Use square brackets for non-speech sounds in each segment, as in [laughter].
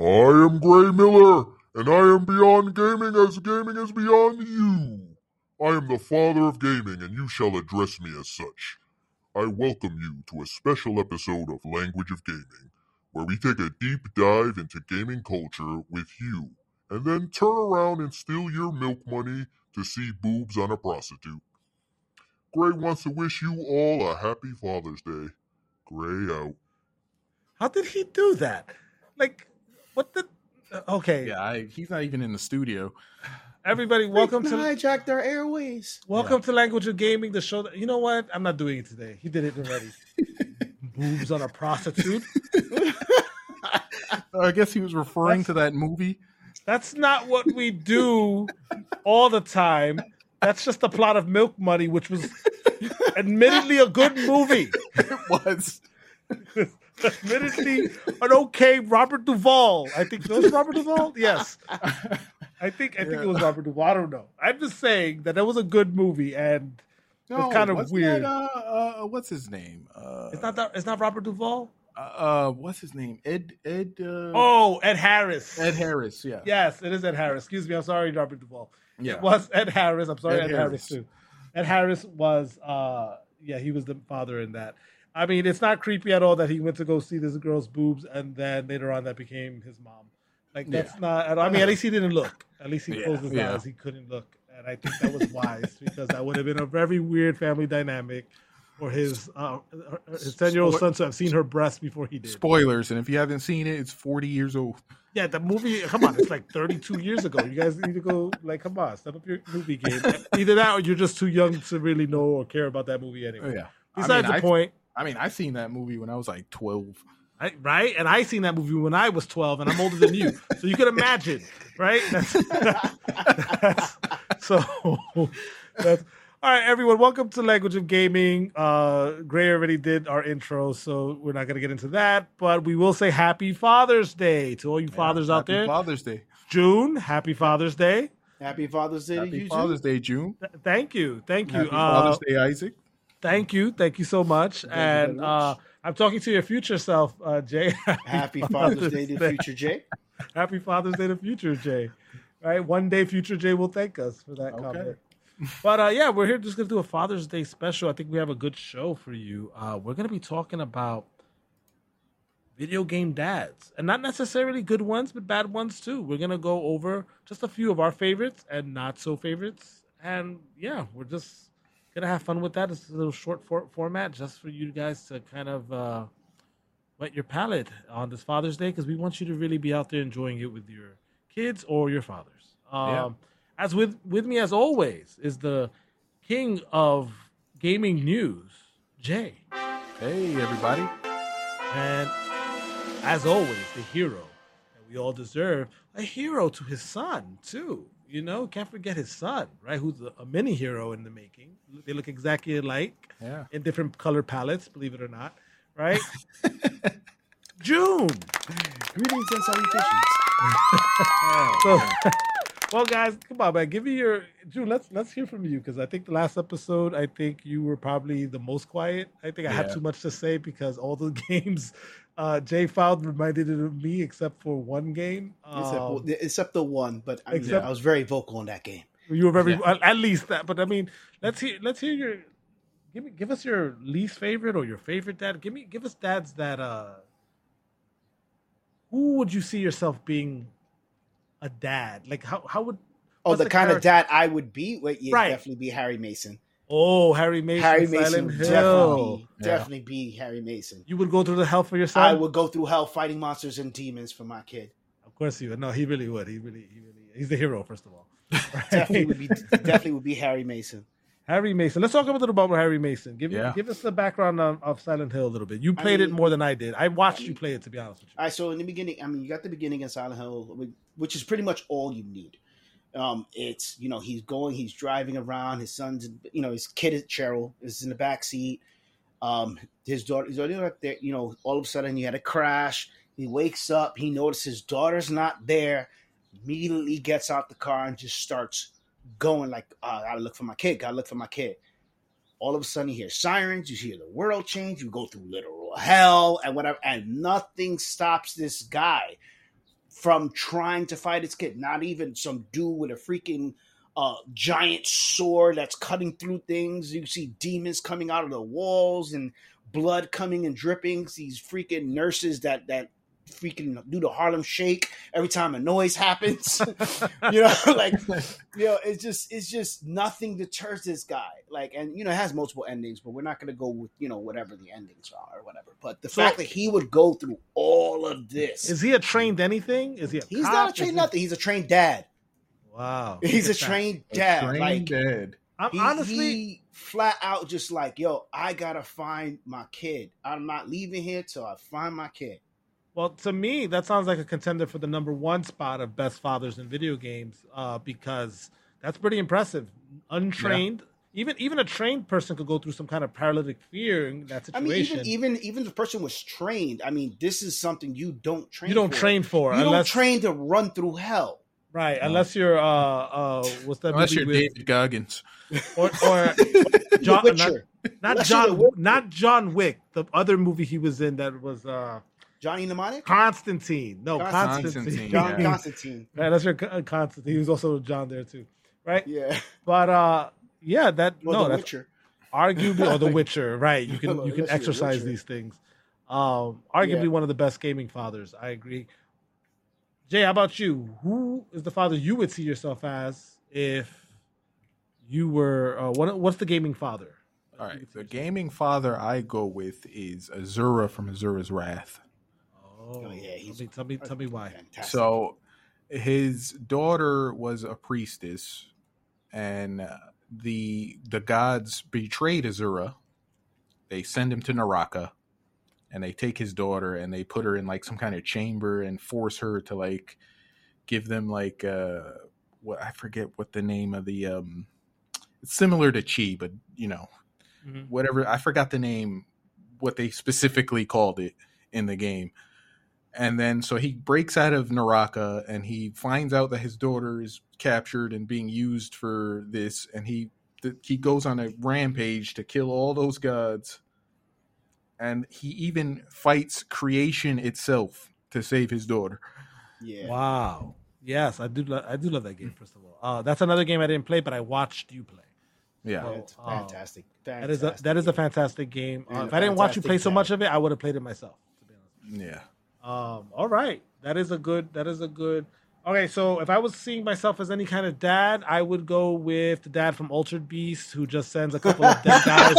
I am Gray Miller, and I am beyond gaming as gaming is beyond you. I am the father of gaming, and you shall address me as such. I welcome you to a special episode of Language of Gaming, where we take a deep dive into gaming culture with you, and then turn around and steal your milk money to see boobs on a prostitute. Gray wants to wish you all a happy Father's Day. Gray out. How did he do that? Like, what the? uh, Okay, Yeah, I, he's not even in the studio. everybody, welcome to hijacked our airways. welcome to Language of Gaming, the show. That, you know what? I'm not doing it today. He did it already. [laughs] Boobs on a prostitute. [laughs] I guess he was referring to that movie. That's not what we do all the time. That's just the plot of Milk Money, which was admittedly a good movie. [laughs] It was. Admittedly an okay Robert Duvall. I think was Robert Duvall. Yes, I think I think it was Robert Duvall. I don't know. I'm just saying that that was a good movie, and No, kind of weird. that, uh, uh, what's his name? Uh, it's not that it's not Robert Duvall. uh, what's his name? Ed Ed uh, Oh, Ed Harris. Ed Harris. Yeah. Yes, it is Ed Harris. Excuse me. I'm sorry, Robert Duvall. Yeah. It was Ed Harris. I'm sorry, Ed, Ed Harris. Harris. too. Ed Harris was uh yeah, he was the father in that. I mean, it's not creepy at all that he went to go see this girl's boobs and then later on that became his mom. Like that's Yeah. not at all- I mean, at least he didn't look. At least he Yeah, closed his yeah. eyes. He couldn't look. And I think that was wise [laughs] because that would have been a very weird family dynamic for his uh, his 10-year-old son to have seen her breast before he did. Spoilers, and if you haven't seen it, it's 40 years old. Yeah, the movie. Come on, it's like 32 years ago. You guys need to go. Like, come on, step up your movie game. Either that, or you're just too young to really know or care about that movie anyway. Oh, yeah. Besides I mean, the I- point, I mean, I seen that movie when I was like 12. I, right? And I seen that movie when I was 12, and I'm older than you, so you can imagine, right? [laughs] That's, that's- so that's all right, everyone. Welcome to Language of Gaming. Uh, Gray already did our intro, so we're not going to get into that. But we will say Happy Father's Day to all you fathers out Happy there. Father's Day. June, Happy Father's Day. Happy Father's Day to Happy you Father's too. Day, June. Th- Thank you, thank you, Happy uh, Father's Day, Isaac. Thank you, thank you so much. you and very uh. I'm talking to your future self, uh, Jay. [laughs] Happy Father's Day to [laughs] future Jay. Happy Father's Day to future Jay. Right, one day future Jay will thank us for that Okay. comment. But uh, yeah, we're here just gonna do a Father's Day special. I think we have a good show for you. Uh, we're gonna be talking about video game dads, and not necessarily good ones, but bad ones too. We're gonna go over just a few of our favorites and not so favorites, and yeah, we're just gonna have fun with that. It's a little short for- format just for you guys to kind of uh, wet your palate on this Father's Day because we want you to really be out there enjoying it with your kids or your fathers. Um, Yeah. As with with me as always is the king of gaming news, Jay, Hey, everybody. and as always the hero that we all deserve, a hero to his son too. You know, can't forget his son, right? Who's a, a mini hero in the making. They look exactly alike Yeah. in different color palettes, believe it or not, right? [laughs] June. Greetings and salutations. [laughs] Oh, so, well, guys, come on, man. Give me your June. Let's let's hear from you because I think the last episode, I think you were probably the most quiet. I think I had too much to say because all the [laughs] games uh, Jay found reminded it of me, except for one game. except, Um, except the one, but I, except- I was very vocal in that game. you were very Yeah. at, at least that. But I mean, let's hear let's hear your give me give us your least favorite or your favorite dad. Give me give us dads that uh who would you see yourself being a dad? Like how how would Oh, what's the, kind character- of dad I would be, would yeah, Right. definitely be Harry Mason. Oh, Harry Mason, Harry Silent Mason would Hill. definitely, Yeah. definitely be Harry Mason. You would go through the hell for your son. I would go through hell fighting monsters and demons for my kid. Of course you would. No, he really would. He really, he really. He's the hero, first of all. [laughs] Definitely would be, definitely would be Harry Mason. Harry Mason. Let's talk a little about Harry Mason. Give Yeah. give us the background of, of Silent Hill a little bit. You played it mean- more than I did. I watched you play it, to be honest with you. All right, so in the beginning, I mean, you got the beginning in Silent Hill, which is pretty much all you need. Um, it's you know he's going, he's driving around. His son's, you know, his kid is Cheryl is in the back seat. Um, his daughter, his daughter up there. You know, all of a sudden you had a crash. He wakes up. He notices his daughter's not there. Immediately gets out the car and just starts going like, oh, "I gotta look for my kid. Gotta look for my kid." All of a sudden, you hear sirens. You hear the world change. You go through literal hell and whatever, and nothing stops this guy from trying to fight his kid. Not even some dude with a freaking uh, giant sword that's cutting through things. You see demons coming out of the walls and blood coming and dripping. These freaking nurses that that freaking do the Harlem Shake every time a noise happens. [laughs] you know, [laughs] like you know, it's just it's just nothing deters this guy. Like, and you know, it has multiple endings, but we're not going to go with you know whatever the endings are or whatever. But the So- fact that he would go through all of this, Is he a trained anything? Is he a he's cop? not a trained he- nothing. He's a trained dad. Wow. [laughs] He's a Look at that. trained A dad. trained like dad. I'm he, honestly he flat out just like, yo, I gotta find my kid. I'm not leaving here till I find my kid. Well, to me, that sounds like a contender for the number one spot of best fathers in video games, uh, because that's pretty impressive. Untrained, even even a trained person could go through some kind of paralytic fear in that situation. I mean, situation. even even even the person was trained. I mean, this is something you don't train. you don't for. train for You don't train to run through hell. right, unless you're uh uh what's that Unless you're with David Goggins. or or [laughs] John, The not, not Unless you're The John not John Wick, the other movie he was in that was uh Johnny Mnemonic. Constantine. No, Constantine. Constantine. Constantine, John yeah. Constantine. Right, that's your uh, Constantine. He was also John there too, right? Yeah. But uh, yeah, that Well, no, The that's Witcher. arguably or The [laughs] Witcher, right? You can you can unless you're The exercise these things. Um, arguably Yeah. one of the best gaming fathers. I agree. Jay, how about you? Who is the father you would see yourself as if you were? Uh, what what's the gaming father? All right. The gaming father I go with is Asura from Asura's Wrath. Oh, Oh, yeah, he's- tell me, tell me, tell me why. Fantastic. So his daughter was a priestess, and uh, the the gods betrayed Asura. They send him to Naraka, and they take his daughter and they put her in like some kind of chamber and force her to like give them like uh what I forget what the name of the um it's similar to chi, but you know Mhm. whatever I forgot the name what they specifically called it in the game. And then so he breaks out of Naraka and he finds out that his daughter is captured and being used for this and he th- he goes on a rampage to kill all those gods. And he even fights creation itself to save his daughter. yeah. Wow. Yes, I do. Lo- I do love that game. First of all, uh, that's another game I didn't play, but I watched you play. Yeah. Oh, It's oh. fantastic. That is a Fantastic. that is a fantastic game. Uh, if I didn't watch you play fantastic so much of it, I would have played it myself. To be honest. Yeah. Um, all right, that is a good. That is a good. Okay, so if I was seeing myself as any kind of dad, I would go with the dad from Altered Beast, who just sends a couple of [laughs] dead guys.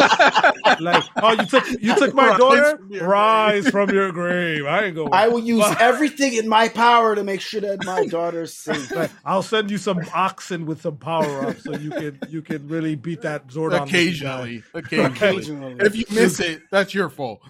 like, oh, you took you took my Rise daughter, from your rise from your grave. I ain't going. I will use [laughs] everything in my power to make sure that my daughter's safe. [laughs] Right, I'll send you some oxen with some power up, so you can you can really beat that Zordon. Occasionally. Occasionally. Occasionally. if you miss it, that's your fault.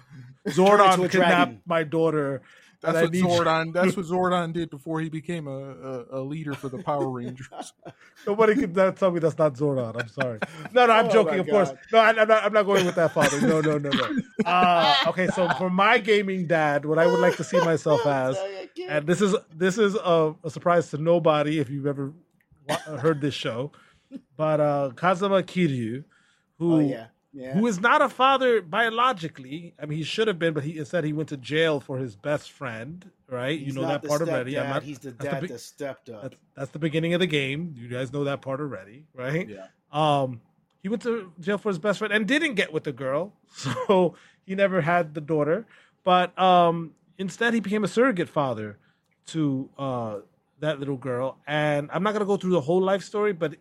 Turn [laughs] Zordon kidnapped dragon. my daughter. That's what need Zordon. [laughs] That's what Zordon did before he became a, a, a leader for the Power Rangers. [laughs] Nobody can tell me that's not Zordon. I'm sorry. No, no, I'm Oh joking, my of course. No, I, I'm not. I'm not going with that father. No, no, no, no. Uh, okay, so for my gaming dad, what I would like to see myself as, and this is this is a, a surprise to nobody if you've ever heard this show, but uh, Kazuma Kiryu, who Oh yeah, yeah. who is not a father biologically. I mean, he should have been, but he instead he went to jail for his best friend. Right? He's you know that part already. I'm not. He's the dad that stepped up. That's, that's the beginning of the game. You guys know that part already, right? Yeah. Um, he went to jail for his best friend and didn't get with the girl, [laughs] so he never had the daughter. But um, instead, he became a surrogate father to uh, that little girl. And I'm not gonna go through the whole life story, but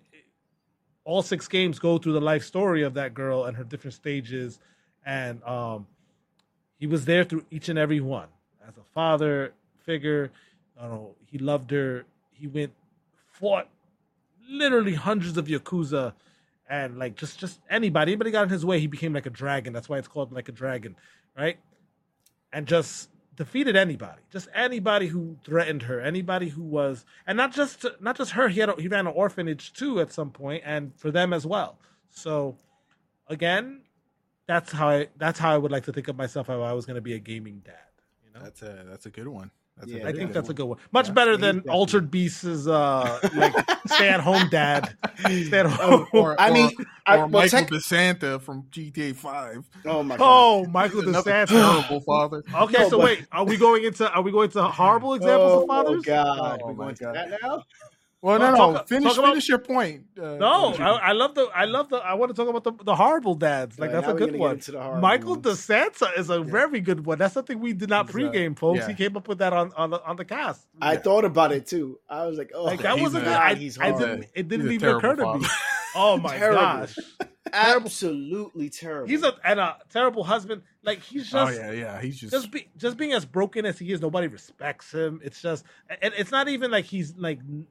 all six games go through the life story of that girl and her different stages. And um, he was there through each and every one as a father figure. I don't know. He loved her. He went, fought literally hundreds of yakuza, and like just just anybody, anybody got in his way, he became like a dragon. That's why it's called like a dragon, right? And just defeated anybody, just anybody who threatened her, anybody who was, and not just not just her. He had a, he ran an orphanage too at some point, and for them as well. So, again, that's how I that's how I would like to think of myself I was going to be a gaming dad. You know, That's a that's a good one. That's Yeah, I think good that's a good one. Much Yeah, better than definitely- Altered Beast's uh like stay at home [laughs] dad. Stay at home. Or, I or- mean, I, or well, Michael tech- DeSanta from GTA Five. oh my god. Oh, Michael Another DeSanta. terrible father. [laughs] Okay, No, so but- wait, are we going into are we going to horrible [laughs] examples oh, of fathers? God, Oh, we're my going to God. that now. Well, Well, no, no. talk- finish, talk about- finish your point. Uh, No, I, I love the I love the I want to talk about the, the horrible dads. Like All right, that's a good one. into the horrible Michael ones. DeSanta is a very good one. That's something we did not He's, pregame, folks. yeah. He came up with that on on the on the cast. I Yeah. thought about it too. I was like, oh, Like that was a a- good. I, he's I horrible. didn't. It didn't He's even occur terrible to me. [laughs] Oh my Terrible. gosh, absolutely terrible. he's a and a terrible husband. Like he's just Oh just yeah, yeah. He's just, just be, just being as broken as he is. Nobody respects him. It's just and it's not even like he's like n-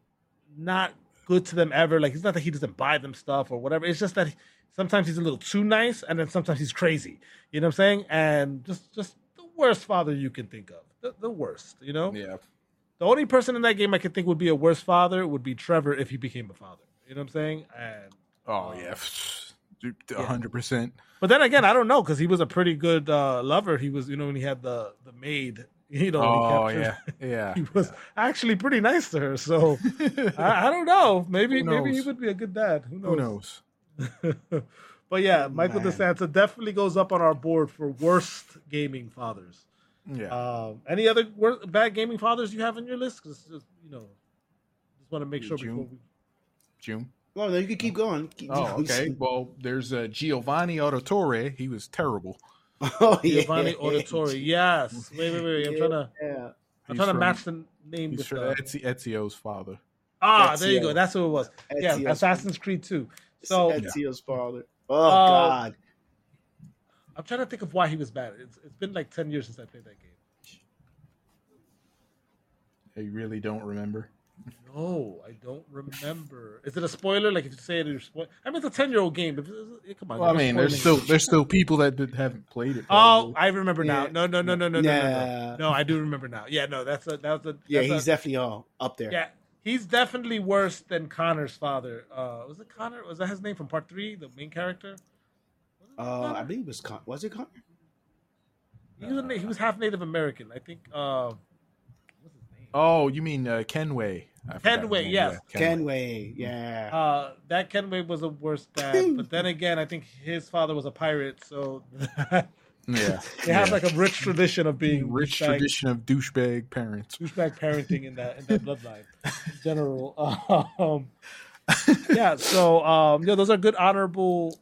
not good to them ever. Like it's not that he doesn't buy them stuff or whatever. It's just that sometimes he's a little too nice, and then sometimes he's crazy. You know what I'm saying? And just just the worst father you can think of. The, the worst. You know. yeah. The only person in that game I could think would be a worse father would be Trevor if he became a father. You know what I'm saying? And Oh [sighs] yeah, a hundred percent. but then again, I don't know because he was a pretty good uh, lover. He was, you know, when he had the the maid, [laughs] you know, Oh [laughs] he yeah, captured, yeah. he was actually pretty nice to her. So [laughs] I, I don't know. Maybe maybe he would be a good dad. Who knows? Who knows? but yeah, Michael Man. DeSanta definitely goes up on our board for worst gaming fathers. Yeah. Um, any other wor- bad gaming fathers you have on your list? Because you know, just want to make sure June. before we. June. well, no, you can keep going. Keep- Oh, okay. Well, there's uh, Giovanni Auditore. He was terrible. [laughs] oh, yeah. Giovanni Auditore. Yes. Wait, wait, wait. I'm trying to. Yeah. I'm He's trying to match the name He's from. Ezio, Ezio's father. Ah, there you go. That's who it was. Yeah, Assassin's Creed 2. So Ezio's father. Oh Uh, God. I'm trying to think of why he was bad. It's, it's been like 10 years since I played that game. I really don't remember? No, I don't remember. Is it a spoiler? Like if you say it, you're spoil. I mean, it's a 10 year old game. If it's- come on. Well, I mean, there's still there's still people that did, haven't played it. Oh. I remember now. Yeah. No, no, no, no, no, no, no, no. Yeah. No, I do remember now. Yeah, no, that's a that was a Yeah, he's a, definitely all up there. yeah. He's definitely worse than Connor's father. Uh, was it Connor? Was that his name from Part Three, the main character? Uh, I believe it was Con- was it Connor? He was, a he was half Native American. I think. Uh, what's his name? Oh, you mean uh, Kenway? I Kenway, yes. yeah, Kenway. Kenway. Yeah. Uh, that Kenway was a worse dad. [laughs] but then again, I think his father was a pirate, so [laughs] Yeah, [laughs] they have yeah. like a rich tradition of being rich douchebag- tradition of douchebag parents. douchebag parenting in that in that bloodline in general. Um, yeah, so um, yeah, those are good honorable,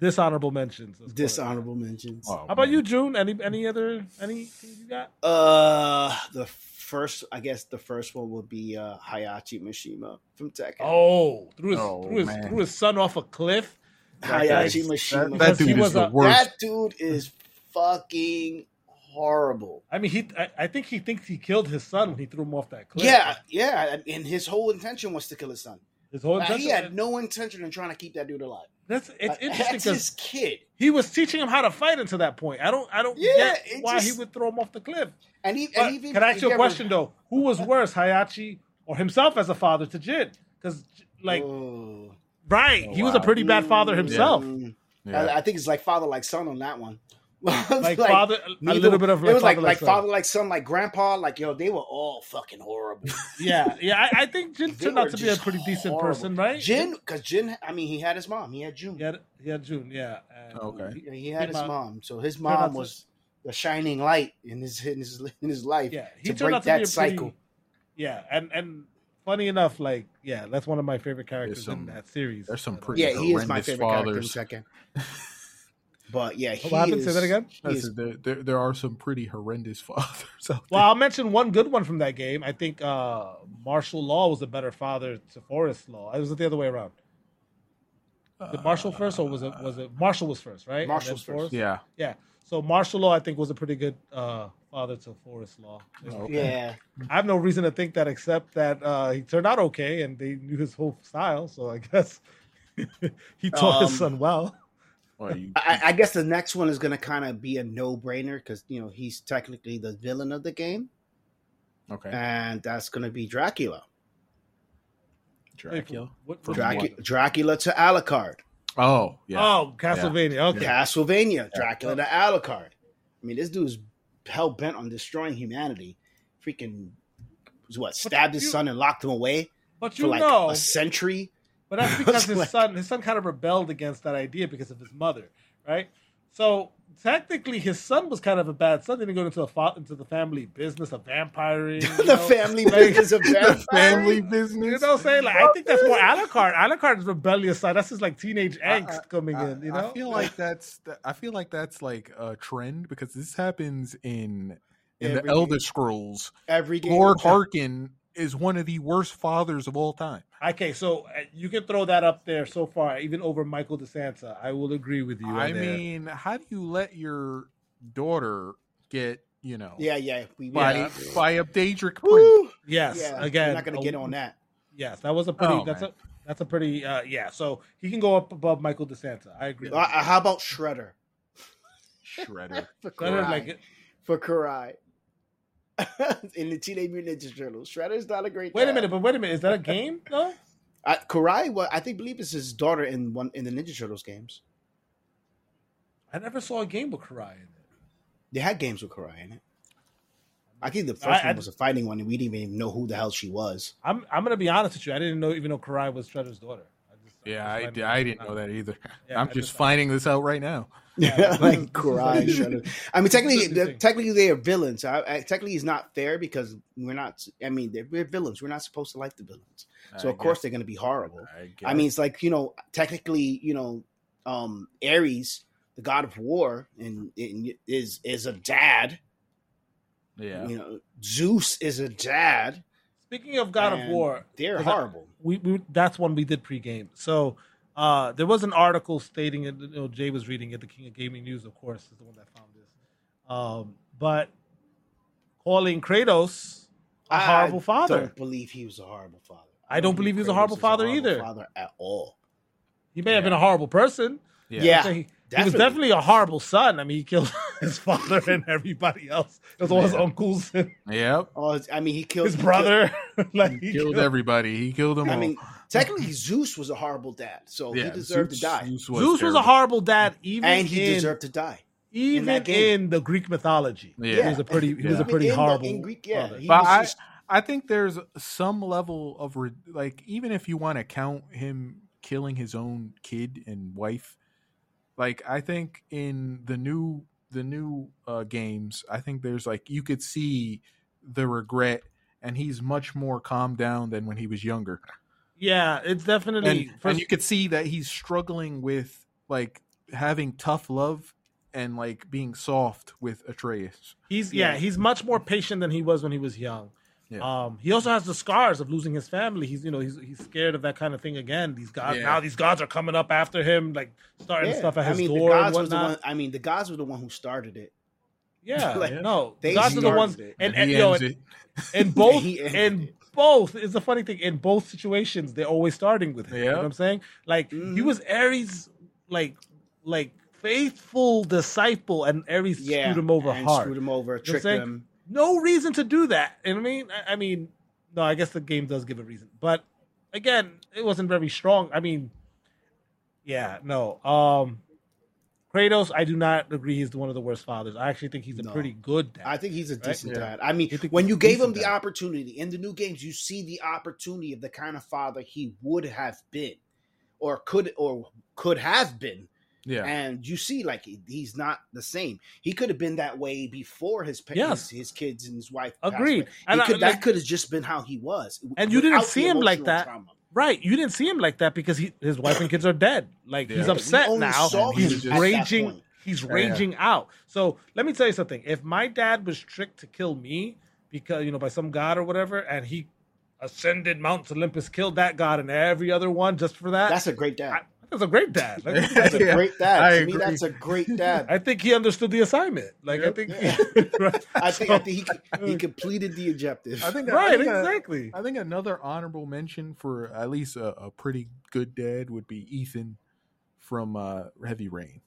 dishonorable mentions. let's call it. Dishonorable mentions. Oh, How about you, June? Any any other anything you got? Uh, the first, I guess, the first one would be uh, Heihachi Mishima from Tekken. Oh, threw his Oh, threw his, threw his son off a cliff. Heihachi That, Mishima. that Because he dude is was the a- worst. That dude is fucking horrible. I mean, he I, I think he thinks he killed his son when he threw him off that cliff. Yeah, yeah, and his whole intention was to kill his son. His whole Like, he had no intention in trying to keep that dude alive. That's it's Like, interesting That's because his kid, he was teaching him how to fight until that point. I don't I don't Yeah, get it why he would throw him off the cliff. and he. And even, can I ask you he a ever- question though? Who was worse, Heihachi or himself as a father to Jin? Because like Oh. right, Oh, he was a pretty bad father himself. Mm. Yeah. I, I think it's like father like son on that one. [laughs] Like, father, a little bit of like it was like father, like son. father like son like grandpa like yo they were all fucking horrible. [laughs] Yeah, yeah. I, I think Jin turned out to be a just pretty decent horrible. person, right? Jin because Jin I mean he had his mom he had June He had, he had June, yeah. And Okay. he, he had his Came out- mom so his turned out mom to- was the shining light in his in his in his life Yeah, he to turned break out to be a that pretty, cycle. Yeah, and and funny enough, like yeah, that's one of my favorite characters some- in that series. there's some uh, pretty- Yeah, he is my horrendous favorite character in second. [laughs] But yeah, he What happened? Say that again? is- said there, there, there are some pretty horrendous [laughs] fathers out Well, I'll mention one good one from that game. I think uh, Marshall Law was a better father to Forrest Law. It was the other way around. there. Did Marshall first, or was it was it Marshall was first, right? And then Marshall's first. Forrest? Yeah. yeah. So Marshall Law, I think, was a pretty good uh, father to Forrest Law. Oh, okay. Yeah, I have no reason to think that except that uh, he turned out okay and they knew his whole style. So I guess [laughs] he taught his Um, son well. Well, you, I, I guess the next one is gonna kind of be a no brainer because you know he's technically the villain of the game, okay. and that's gonna be Dracula. Dracula. What, From what, Dracula, Dracula to Alucard. Oh, yeah. Oh, Castlevania. Okay. Castlevania, Dracula to Alucard. I mean, this dude's hell bent on destroying humanity freaking what stabbed his you- son and locked him away But for like know, a century. But that's [laughs] because his Like- son his son kind of rebelled against that idea because of his mother, right? So technically, his son was kind of a bad son. Then he got into the fa- into the family business of vampiring. [laughs] the know? family Like, business of [laughs] the vampires. family You know what I'm saying? Like I think that's more Alucard. Alucard's rebellious side. That's his like teenage angst I- coming I, in. You know? I feel like that's th- I feel like that's like a trend because this happens in in Every the Elder. Scrolls. Every game. Lord Harkon is one of the worst fathers of all time. Okay, so uh, you can throw that up there so far, even over Michael DeSanta. I will agree with you. I on there. mean, how do you let your daughter get you know Yeah, yeah. We, by yeah. by a Daedric prince? Woo! yes, Yeah, again, we're not gonna get on that. Yes, that was a pretty. Oh, that's man. a that's a pretty. uh Yeah, so he can go up above Michael DeSanta. I agree. Uh, uh, how about Shredder Shredder. [laughs] for Shredder, Karai? like, for Karai. [laughs] in the Teenage Mutant Ninja Turtles, Shredder's not a great. wait a minute, but wait a minute, is that a game? No, Uh, Karai, well, I think believe it's his daughter in one in the Ninja Turtles games. I never saw a game with Karai in it. They had games with Karai in it. I think the first I- I- one was a fighting one, and we didn't even know who the hell she was. I'm I'm gonna be honest with you. I didn't know even know Karai was Shredder's daughter. I just, Yeah, just I, finding di- out I didn't know that either. [laughs] Yeah, I'm I just just- finding this out right now. [laughs] Yeah, Yeah, [laughs] this is- like this is Karai, like- Shredder. I mean, technically, This is the they're- technically they are villains. I, I, technically, it's not fair because we're not. I mean, they're, we're villains. We're not supposed to like the villains, so I of course guess- they're going to be horrible. I, I mean, it's like you know, technically, you know, um, Ares, the god of war, and, and is is a dad. yeah. You know, Zeus is a dad. Speaking of God of War, They're Was that- horrible. we, we that's one we did pregame. So uh, there was an article stating it. You know, Jay was reading it. The King of Gaming News, of course, is the one that found this. Um, but calling Kratos a horrible I father. I don't believe he was a horrible father. I don't believe he was a Kratos horrible is father either. Father at all. He may have been a horrible person. Yeah. I'd he, he was definitely. definitely a horrible son. I mean, he killed [laughs] his father and everybody else. It was all his Yeah. uncles and Yep. Oh, I mean, he killed his brother. [laughs] like He killed everybody. He killed them I all. mean, technically, Zeus was a horrible dad, so he deserved Zeus- to die, Zeus Zeus was a horrible dad, even and he in, deserved to die. even that game. in the Greek mythology. Yeah. He was a pretty. He was a pretty In the- horrible. in Greek, yeah, father. But I, just- I think there's some level of re- like even if you want to count him killing his own kid and wife, like I think in the new the new uh, games, I think there's like you could see the regret, and he's much more calmed down than when he was younger, Yeah, it's definitely. and, first, and you could see that he's struggling with like having tough love and like being soft with Atreus. he's yeah. yeah. he's much more patient than he was when he was young. Yeah. Um, he also has the scars of losing his family. He's you know he's he's scared of that kind of thing again. These gods Yeah. now these gods are coming up after him, like starting yeah. stuff at I his mean, the door and gods was the whatnot. one. I mean, the gods were the one who started it. Yeah, [laughs] Like, no, the they gods are the ones, it. and, he and you know, ends in, it. in [laughs] both, He ended in both, it's a funny thing. In both situations, they're always starting with him. You know what I'm saying? Like he Mhm. was Ares, like like faithful disciple, and Ares Yeah, screwed him over and hard. Screwed him over, what I'm tricked him. No reason to do that. And I mean, I, I mean, no, I guess the game does give a reason, but again, it wasn't very strong. I mean, yeah, no. Um Kratos, I do not agree he's one of the worst fathers. I actually think he's a No. pretty good dad. I think he's a decent Yeah. dad. I mean, You when you gave him the dad? opportunity in the new games, you see the opportunity of the kind of father he would have been, or could or could have been. Yeah. and you see like he's not the same. He could have been that way before his parents, Yes. his, his kids and his wife. Agreed. away. He And I- could, like- that could have just been how he was, And you didn't see him like that. trauma. Right, you didn't see him like that because he, his wife and kids are dead. Like he's upset now. saw him He's raging. He's Yeah. raging out. So let me tell you something. If my dad was tricked to kill me because you know by some god or whatever, and he ascended Mount Olympus, killed that god and every other one just for that, That's a great dad. I, that's a great dad. Like, [laughs] That's a Yeah, great dad. I to me, that's a great dad. I think he understood the assignment. Like I think, Yeah. [laughs] right, I think, So- I think he, he completed the objective. I think I right, think, uh, exactly. I think another honorable mention for at least a, a pretty good dad would be Ethan from uh, Heavy Rain.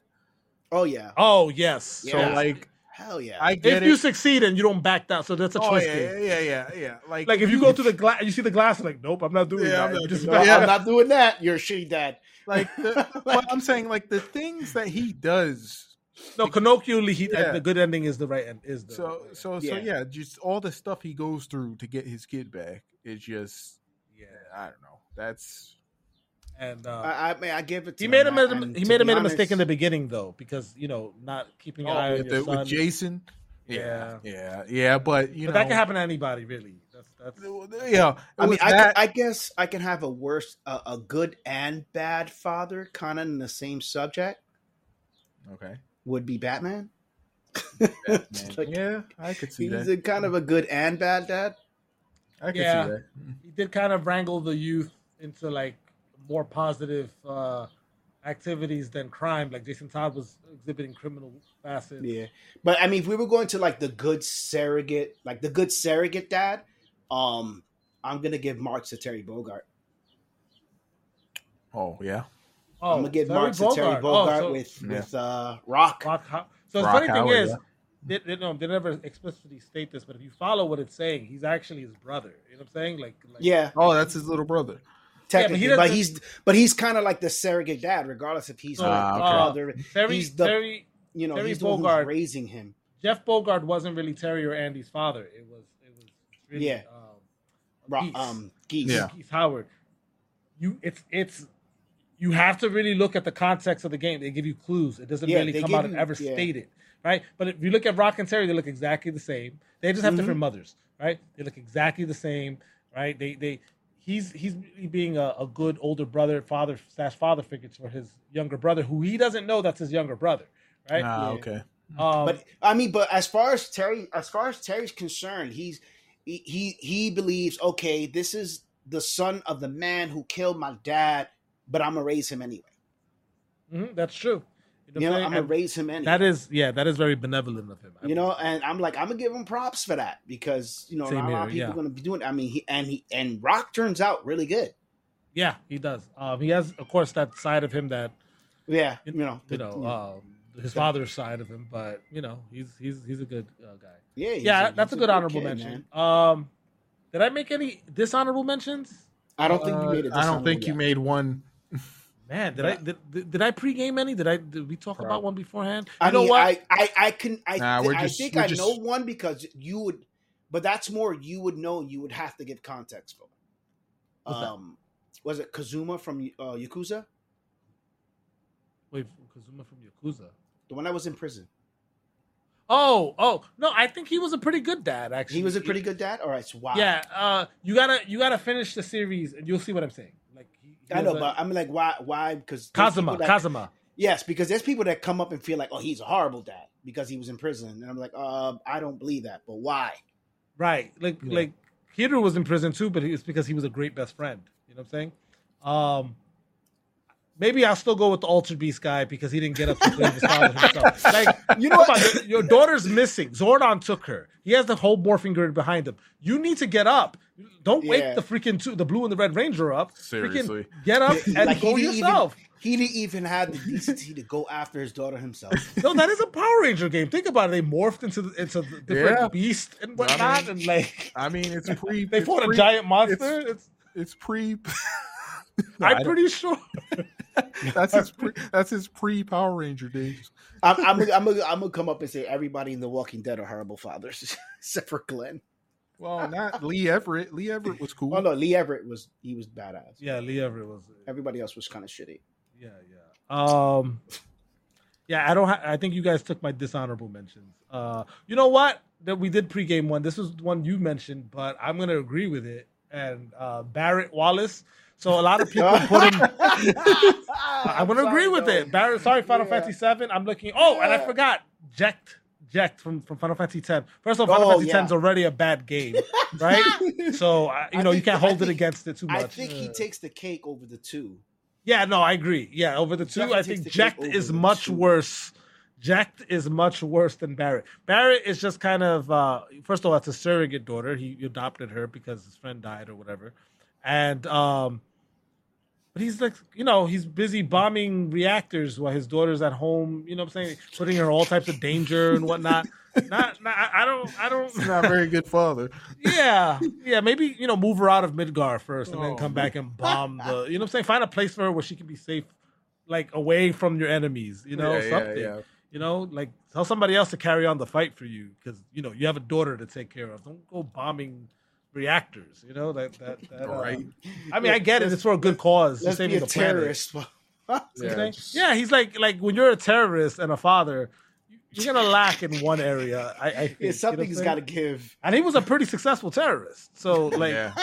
oh yeah, Oh yes. Yeah. So like hell yeah. I if get you succeed and you don't back down, so that's a oh choice yeah, game. yeah, yeah, yeah, yeah. Like Like if you go to the glass, you see the glass, like nope, I'm not doing Yeah, that. I'm not Just doing No, Yeah. I'm not doing that. You're a shitty dad. like the, [laughs] but I'm saying like the things that he does No, colloquially, he, Yeah. the good ending is the right end. Is the So so so Yeah. yeah, just all the stuff he goes through to get his kid back is just yeah. I don't know. That's And uh, I, I mean, I give it. To he made him, made and he made a be made a mistake in the beginning though because you know not keeping an eye on with, your the, son. with Jason. Yeah. Yeah, yeah, yeah. But you but know, that can happen to anybody, really. That's that's Yeah, it I mean, I, that- I guess I can have a worse, a, a good and bad father, kind of in the same subject. okay. Would be Batman. Man, [laughs] Like, yeah, I could see he's that. a kind of a good and bad dad. I could Yeah. see that. he did kind of wrangle the youth into like more positive uh activities than crime. Like Jason Todd was exhibiting criminal facets. Yeah, but I mean, if we were going to like the good surrogate, like the good surrogate dad, um, I'm gonna give marks to Terry Bogard. Oh yeah, Oh, I'm gonna give Terry marks to Terry Oh, Bogard so- with Yeah. with uh, Rock. Rock So the Rock funny thing Howard, is, yeah. they, they, no, they never explicitly state this, but if you follow what it's saying, he's actually his brother. You know what I'm saying? Like, like Yeah, Oh, that's his little brother. Technically, he but, doesn't- he's but he's kind of like the surrogate dad, regardless if he's So, the Ah, okay. father. Terry, he's the- Terry, You know, Terry he's the one Bogard- who's raising him. Jeff Bogard wasn't really Terry or Andy's father. It was, it was really, Yeah. um, Ro- Geese. Um, Geese. Yeah. Keith Howard. You, it's, it's, you have to really look at the context of the game. They give you clues. It doesn't Yeah, really come give out and ever yeah. state it, right? But if you look at Rock and Terry, they look exactly the same. They just have Mhm. different mothers, right? They look exactly the same, right? They, they, he's he's being a, a good older brother, father slash father figure for his younger brother, who he doesn't know that's his younger brother, right? Ah, Yeah. okay. um, But I mean, but as far as Terry, as far as Terry's concerned, he's he he, he believes okay, this is the son of the man who killed my dad, but I'm gonna raise him anyway. mhm, that's true. You You know, know, I'm I'm gonna raise him And anyway. that is yeah, that is very benevolent of him. I you know, and I'm like, I'm gonna give him props for that because you know Same not a lot here, of people yeah. gonna be doing. I mean, he and he and Rock turns out really good. Yeah, he does. Um, he has, of course, that side of him that Yeah, you know, you the- know, um, his father's side of him, but you know, he's he's he's a good uh, guy. yeah, he's yeah, a- that's a he's good honorable kid, mention. man. Um, did I make any dishonorable mentions? I don't think you Uh, made it. I don't think you made one. [laughs] Man, did I did, did, did I pregame any? Did I did we talk about one beforehand? You I know mean, what? I, I, I can, I, Nah, thi- we're I think I just- know one because you would, but that's more you would know. You would have to give context for. What's that? Um, was it Kazuma from uh, Yakuza, Wait, Kazuma from Yakuza. the one that was in prison? Oh, oh no, I think he was a pretty good dad. Actually, He was a pretty good dad. All right, so wow. Yeah, uh, you gotta you gotta finish the series and you'll see what I'm saying. Like he, he I know, was but I'm like, why? Why? Because Kazuma, Kazuma. Yes, because there's people that come up and feel like, oh, he's a horrible dad because he was in prison, and I'm like, uh, I don't believe that. But why? Right. Like Yeah. like Hiro was in prison too, but it's because he was a great best friend. You know what I'm saying? Um maybe I'll still go with the Altered Beast guy because he didn't get up to save his father himself. Like, you know what? Your, your daughter's missing. Zordon took her. He has the whole morphing grid behind him. You need to get up. Don't Yeah. wake the freaking two, the blue and the red ranger up. Seriously. Freaking get up and Like, go he yourself. Even, he didn't even have the decency to go after his daughter himself. [laughs] No, that is a Power Ranger game. Think about it. They morphed into the, into the different Yeah. beasts and whatnot, and like I mean, it's pre. [laughs] they it's fought a giant monster. It's, It's pre. [laughs] No, I I'm pretty sure. [laughs] that's his pre, that's his pre Power Ranger days. I'm, I'm, gonna- I'm, gonna- I'm gonna come up and say everybody in The Walking Dead are horrible fathers, [laughs] except for Glenn. Well, not Lee Everett. Lee Everett was cool. Oh no, Lee Everett was he was badass. Yeah, Lee Everett was. Everybody else was kind of shitty. Yeah, yeah. Um, yeah. I don't. Ha- I think you guys took my dishonorable mentions. Uh, you know what? That we did pregame one. This was one you mentioned, but I'm gonna agree with it. And uh, Barrett Wallace. So a lot of people [laughs] put him. I'm gonna agree with it. Barrett. Sorry, Final Yeah. Fantasy Seven. I'm looking. Oh, and I forgot. Jecht. Jecht from, from Final Fantasy Ten. First of all, Final Oh, Fantasy yeah. Ten is already a bad game, [laughs] right? [laughs] So uh, you I know you can't I hold it against it too much. I think he takes the cake over the two. yeah, no, I agree. Yeah, over the two, Definitely I think the cake Jecht over is much two. worse. Jecht is much worse than Barrett. Barrett is just kind of uh first of all, it's a surrogate daughter. He adopted her because his friend died or whatever. And um but he's like, you know, he's busy bombing reactors while his daughter's at home, you know what I'm saying? Putting her all types of danger and whatnot. [laughs] not, not I don't I don't He's not a very good father. [laughs] yeah, yeah. Maybe you know, move her out of Midgar first, and then Oh, come back and bomb the. You know, what I'm saying, find a place for her where she can be safe, like away from your enemies. You know, Yeah, yeah, something. yeah. You know, like tell somebody else to carry on the fight for you because you know you have a daughter to take care of. Don't go bombing reactors. You know that that, that uh, Right. I mean, I get it. It's for a good cause. You're Let's be a the terrorist. [laughs] Yeah, just- yeah, he's like like when you're a terrorist and a father, you're gonna lack in one area. I, I think Yeah, you know what I'm something's saying? got to give. And he was a pretty successful terrorist. So [laughs] like, yeah.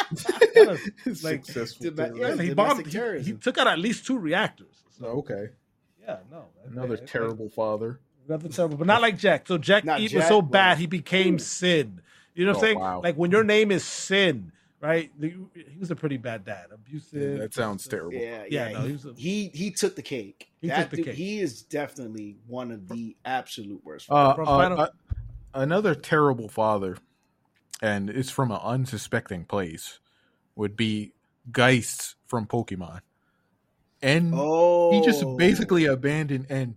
kinda, [laughs] like Successful Deba- terrorist. yeah, he bombed. He, he took out at least two reactors. So, okay. yeah, no, Another Like, terrible father. Another terrible, but not like Jecht. So Jecht Not Eat was so bad he became Sin. You know what I'm Oh, saying? wow. Like when your name is Sin, right? He was a pretty bad dad, abusive. that sounds terrible. Yeah, Yeah, yeah. no, he, he was a- he he took the cake. He That took the dude- cake. He is definitely one of the absolute worst. Uh, uh, uh, another terrible father, and it's from an unsuspecting place, would be Geist from Pokemon. And oh, he just basically abandoned and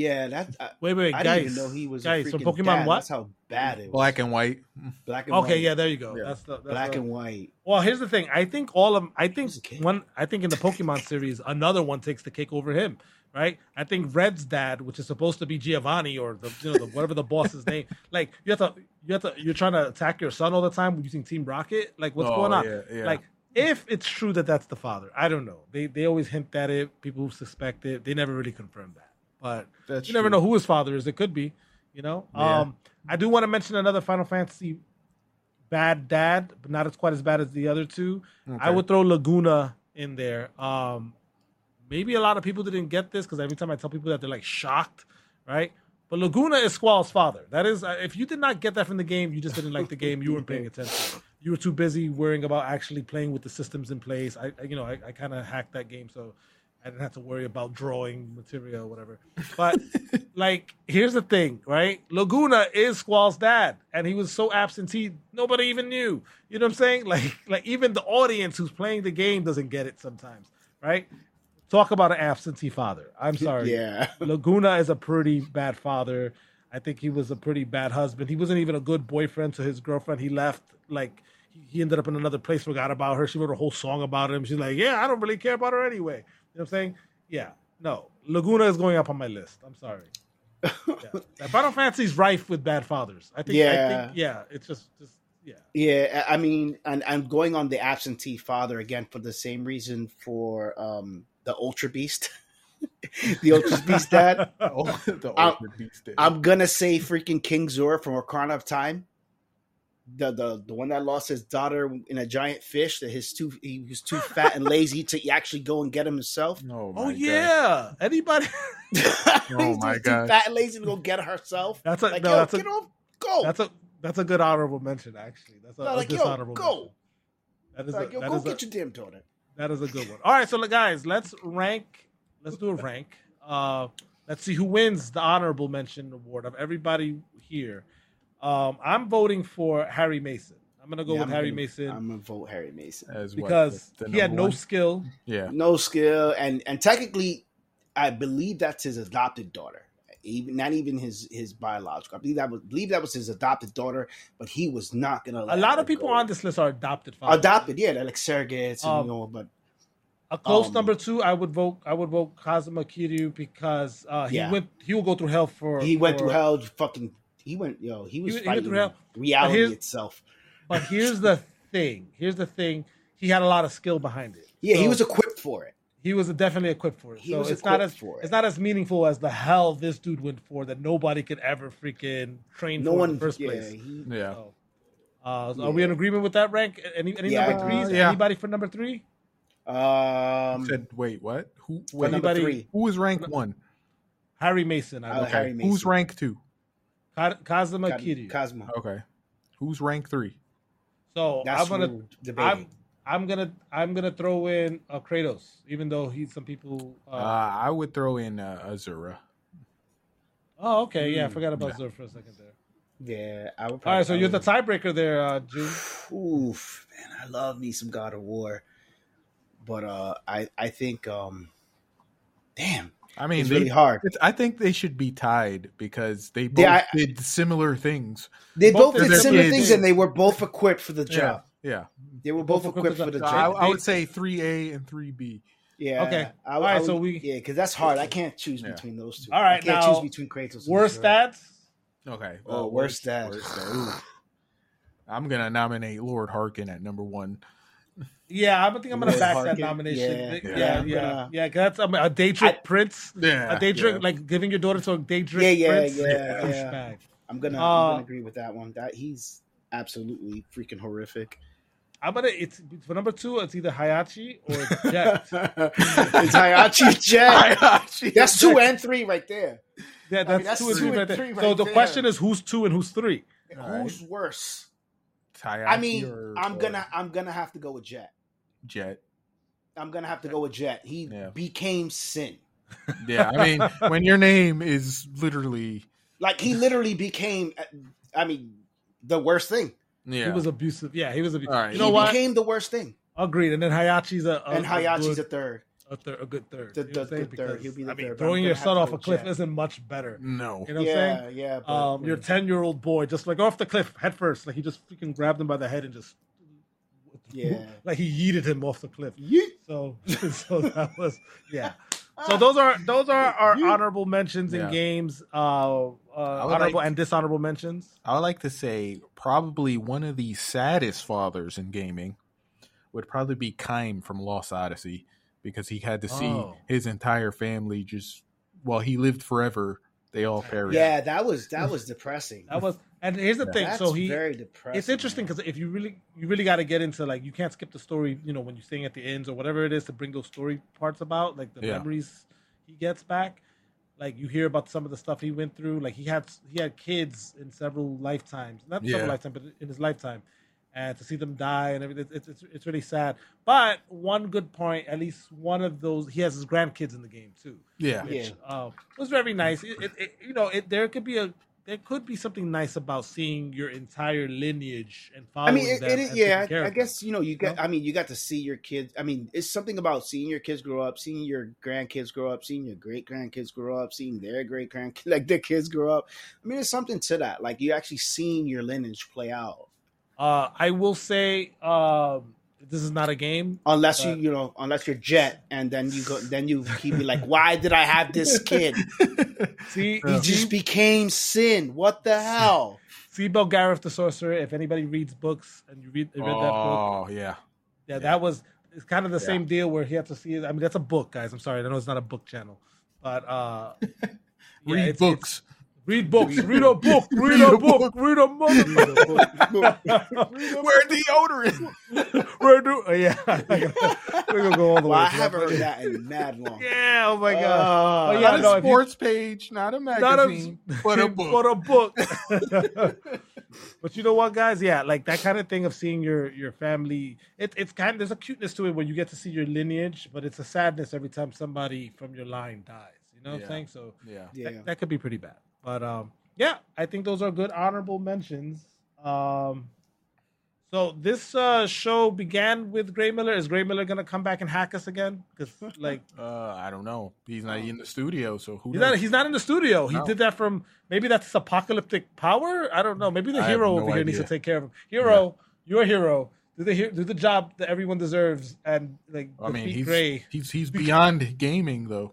yeah. That I, Wait, wait, I guys. didn't even know he was guys a from Pokemon. dad. What? That's how bad it was. black and white. black and Okay, white. yeah, there you go. Yeah. That's the that's black the- and white. Well, here's the thing. I think all of I think was a kid. one. I think in the Pokemon series, another one takes the cake over him. Right? I think Red's dad, which is supposed to be Giovanni or the you know the, whatever the boss's name, [laughs] like you have to you have to you're trying to attack your son all the time using Team Rocket. Like what's Oh, going on? yeah, yeah. Like if it's true that that's the father, I don't know. They they always hint at it. People who suspect it, they never really confirm that. But That's you never true. know who his father is. It could be, you know. Yeah. Um, I do want to mention another Final Fantasy bad dad, but not as quite as bad as the other two. I would throw Laguna in there. Um, maybe a lot of people didn't get this because every time I tell people that they're like shocked, right? But Laguna is Squall's father. That is, uh, if you did not get that from the game, you just didn't like the game. You weren't paying attention. [laughs] You were too busy worrying about actually playing with the systems in place. I, I you know, I, I kind of hacked that game, so I didn't have to worry about drawing material or whatever. But [laughs] like, here's the thing, right? Laguna is Squall's dad, and he was so absentee, nobody even knew. You know what I'm saying? [laughs] Like, like even the audience who's playing the game doesn't get it sometimes, right? Talk about an absentee father. I'm [laughs] sorry. Yeah. Laguna is a pretty bad father. I think he was a pretty bad husband. He wasn't even a good boyfriend to his girlfriend. He left like he- he ended up in another place, forgot about her. She wrote a whole song about him. She's like, Yeah, I don't really care about her anyway. You know what I'm saying? Yeah. No. Laguna is going up on my list. I'm sorry. [laughs] Yeah. Final is rife with bad fathers. I think I Yeah. think yeah, it's just just yeah. Yeah, I I mean, and I'm going on the absentee father again for the same reason for um the Altered Beast, [laughs] the Altered Beast dad. Oh, [laughs] the I'm- Altered Beast Dad. I'm gonna say freaking King Zora from Ocarina of Time. The, the the one that lost his daughter in a giant fish that his too he was too fat and lazy to [laughs] actually go and get him himself. oh, my Oh God. yeah. Anybody oh my [laughs] [laughs] too fat and lazy to go get herself. That's a like no, yo, that's a off, go. that's a that's a good honorable mention actually. That's a, No, a like yo, go. mention. That is Like a, yo, that go is a- get your damn daughter. That is a good one. All right, so look, guys, let's rank. Let's do a rank. Uh, let's see who wins the honorable mention award of everybody here. Um, I'm voting for Harry Mason. I'm gonna go Yeah, with I'm Harry gonna- Mason I'm gonna vote Harry Mason. As what, because the- the he had no one? skill. Yeah. no skill and and technically i believe that's his adopted daughter even not even his his biological i believe that was believe that was his adopted daughter but he was not gonna let A lot her of people go. on this list are adopted fathers. adopted yeah they're like surrogates and Um, you know but A close um, number two, I would vote. I would vote Kazuma Kiryu because uh, he Yeah. went. He will go through hell for. he went through hell fucking he went yo he was he fighting through hell. Reality here's- itself But here's the thing. Here's the thing. He had a lot of skill behind it. yeah he was equipped for it he was definitely equipped for it. He so was it's not as for it. it's not as meaningful as the hell this dude went for that nobody could ever freaking train no for one in the first yeah, place. he- Yeah. So, uh, Are we in agreement with that rank? Any any Yeah. number threes? Uh, yeah. Anybody for number three? um said, wait, what? Who? Wait, anybody- three who was rank one? Harry Mason. I Uh, like. Harry Okay. Who's Mason. rank two? Ka- Kazuma Ka- Kiryu. Cosmo Okay. Who's rank three? so that's I'm gonna who we're debating. I'm I'm gonna I'm gonna throw in uh, Kratos, even though he's some people. Uh, Uh, I would throw in uh, Asura. oh, okay, yeah, I mm, forgot about yeah. Zur for a second there. yeah i would All right, so you're the tiebreaker there, uh, June. Oof, man, I love me some God of War, but uh, I I think um, damn, I mean, it's they, really hard. it's, I think they should be tied because they both They- I- did similar things. They both both, did similar kids- things, and they were both equipped for the job. Yeah. They were Both both equipped equipped for for the the So job. I, I would say three A and three B. Yeah. Okay. I, All right, I would- so we- yeah, because that's hard. I can't choose Yeah. between those two. All right, I can't now, choose between Kratos. Worst Zero. stats. Okay. Oh, worst dad. worst dad. I'm gonna nominate Lord Harkon at number one. Yeah, I think I'm gonna Lord back that nomination. Yeah. Yeah, Yeah, yeah, I'm yeah. gonna- yeah, 'cause that's I mean, a Daedric I- prince. Yeah. A Daedric, yeah. like giving your daughter to a Daedric Yeah, yeah, prince. yeah, douchebag. yeah. I'm gonna, Uh, I'm gonna agree with that one. That he's absolutely freaking horrific. I'm gonna. It's for number two. It's either Heihachi or Jecht. [laughs] it's Heihachi [laughs] Jecht. That's two and three right there. Yeah, that's, that's two and two three right there. three so right the question is, who's two and who's three? Who's worse? Taiyaki I mean, or- I'm or gonna, I'm gonna have to go with Jecht. Jecht. I'm gonna have to go with Jecht. He Yeah. became Sin. [laughs] Yeah, I mean, when your name is literally Like he literally became. I mean, the worst thing. yeah, He was abusive. Yeah, he was abusive. All right. You know he what? became the worst thing. Agreed. And then Heihachi's a, a and Heihachi's a, a third. Good, a, thir- a good third. The- You know the- what I'm saying? the third. Because, He'll be the I mean, third, throwing your son off a cliff Jecht. isn't much better. no. You know what I'm saying? yeah, yeah. But, Um, your ten year old boy just like off the cliff head first, like he just freaking grabbed him by the head and just Yeah. [laughs] like he yeeted him off the cliff. Yeet. So [laughs] so that was yeah. [laughs] So those are those are our honorable mentions in Yeah. games. Uh, uh honorable like- and dishonorable mentions. I would like to say probably one of the saddest fathers in gaming would probably be Kaim from Lost Odyssey because he had to see Oh. his entire family just well, he lived forever. They all perished. Yeah, that was that was depressing. That was and here's the thing. That's so he very depressing. it's interesting because if you really you really got to get into like you can't skip the story you know when you're staying at the ends or whatever it is to bring those story parts about like the Yeah. memories he gets back like you hear about some of the stuff he went through like he had he had kids in several lifetimes not Yeah. several lifetimes but in his lifetime and to see them die and everything it's, it's it's really sad but one good point at least one of those he has his grandkids in the game too Yeah. which uh, was very nice. It, it, it- you know, it, there could be a there could be something nice about seeing your entire lineage and following. I mean, it, them it, yeah. taking I guess you know you get. No? I mean, you got to see your kids. I mean, it's something about seeing your kids grow up, seeing your grandkids grow up, seeing your great grandkids grow up, seeing their great grandkids [laughs] like their kids grow up. I mean, there's something to that. Like you actually seeing your lineage play out. Them. Uh, I will say, um, this is not a game. Unless you, But- you know, unless you're Jecht, and then you go, then you keep be like, why did I have this kid? [laughs] See, He just became sin. What the hell? see Belgarath the Sorcerer. If anybody reads books and you read, read that book, Oh yeah. yeah, that was it's kind of the Yeah. same deal where he had to see it. I mean, that's a book, guys. I'm sorry, I know it's not a book channel, but uh, [laughs] yeah, Read it's- books. Read books. [laughs] Read a book. Read a book. Read a motherfucker. Where deodorant? Where do? Oh, yeah, [laughs] we're gonna go all the Well, way. I haven't that. heard that in mad long. [laughs] Yeah. Oh my god. Uh, Oh, yeah, not no, a if you- sports page, not a Not a- magazine, but a book. But a book. but you know what, guys? Yeah, like that kind of thing of seeing your your family. It, it's kind. There's a cuteness to it when you get to see your lineage, but it's a sadness every time somebody from your line dies. You know what Yeah. I'm saying? So yeah. Yeah. that, that could be pretty bad. But um, yeah, I think those are good honorable mentions. Um, so this uh, show began with Gray Miller. Is Gray Miller gonna come back and hack us again? Because like [laughs] Uh, I don't know. He's not in the studio, so who he's knows? not he's not in the studio. He No. did that from maybe that's apocalyptic power. I don't know. Maybe the I hero no over here needs to take care of him. Hero, you're a hero. Do the do the job that everyone deserves and like I mean, he's, Gray. he's he's beyond gaming though.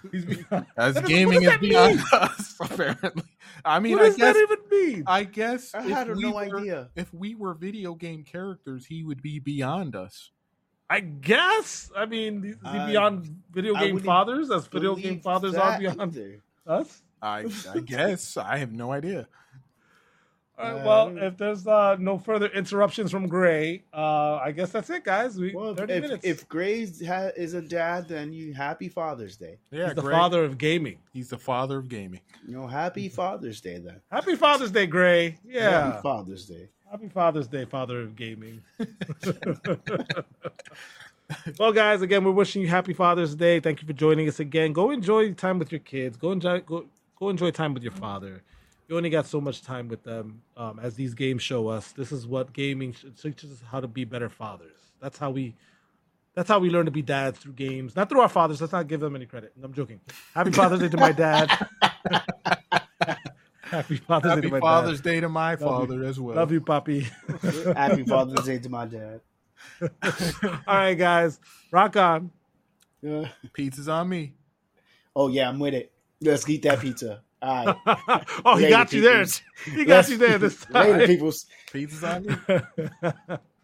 [laughs] He's beyond. As What gaming is, does beyond mean? [laughs] us, apparently. I mean, what I does guess that even mean? I guess I if had we no were- idea. If we were video game characters, he would be beyond us. I guess. I mean, is he I- beyond video game fathers as video game fathers are beyond either. us? I I guess I have no idea. All right, well, if there's uh, no further interruptions from Gray, uh, I guess that's it, guys. We Well, 30 if, minutes. if Graves ha- is a dad, then you happy Father's Day. Yeah, He's the Greg, father of gaming. He's the father of gaming. You know, happy [laughs] Father's Day then. Happy Father's Day, Gray. Yeah. Happy Father's Day. Happy Father's Day, Father of Gaming. [laughs] well, guys, again, we're wishing you happy Father's Day. Thank you for joining us again. Go enjoy time with your kids. Go enjoy go go enjoy time with your father. You only got so much time with them, um, as these games show us. This is what gaming teaches us how to be better fathers. That's how we. That's how we learn to be dads through games, not through our fathers. Let's not give them any credit. I'm joking. Happy Father's Day to my dad. [laughs] Happy Father's Day to my Father's dad. Day to my you. father as well. Love you, Poppy. [laughs] Happy Father's Day to my dad. [laughs] All right, guys, rock on. Uh, Pizza's on me. oh yeah, I'm with it. Let's eat that pizza. All right. [laughs] oh, he Later, got you there. He got you there this [laughs] time. Later, peoples. Pizza's on me. [laughs]